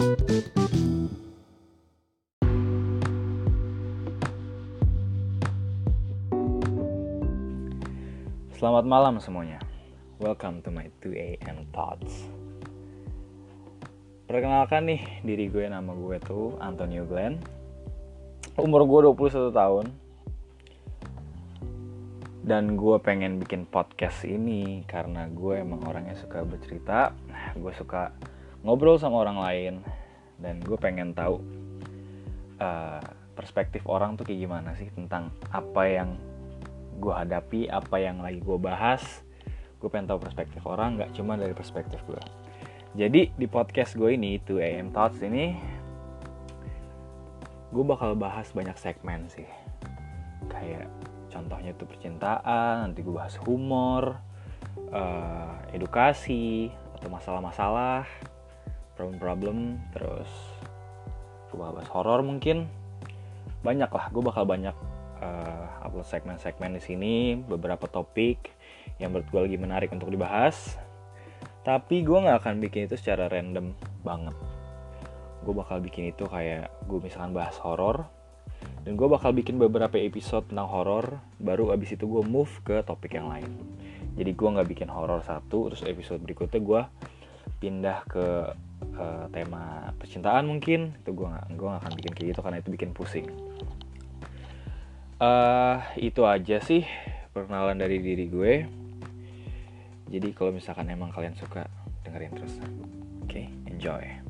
Selamat malam semuanya. Welcome to my 2 AM thoughts. Perkenalkan nih, diri gue nama gue tuh Antonio Glenn. Umur gue 21 tahun. Dan gue pengen bikin podcast ini karena gue emang orangnya suka bercerita. Gue suka ngobrol sama orang lain. Dan gue pengen tahu uh, perspektif orang tuh kayak gimana sih tentang apa yang gue hadapi apa yang lagi gue bahas. Gue pengen tahu perspektif orang nggak cuma dari perspektif gue. Jadi di podcast gue ini itu AM Thoughts ini gue bakal bahas banyak segmen sih. Kayak contohnya tuh percintaan nanti gue bahas humor uh, edukasi atau masalah-masalah problem-problem terus gue bahas horor mungkin. Banyak lah gue bakal banyak uh, upload segmen-segmen di sini beberapa topik yang menurut gue lagi menarik untuk dibahas. Tapi gue nggak akan bikin itu secara random banget. Gue bakal bikin itu kayak gue misalkan bahas horor dan gue bakal bikin beberapa episode tentang horor baru abis itu gue move ke topik yang lain. Jadi gue nggak bikin horor satu terus episode berikutnya gue pindah ke uh, tema percintaan mungkin itu gue nggak gue nggak akan bikin kayak gitu karena itu bikin pusing. Uh, itu aja sih perkenalan dari diri gue. Jadi kalau misalkan emang kalian suka dengerin terus. Oke okay, enjoy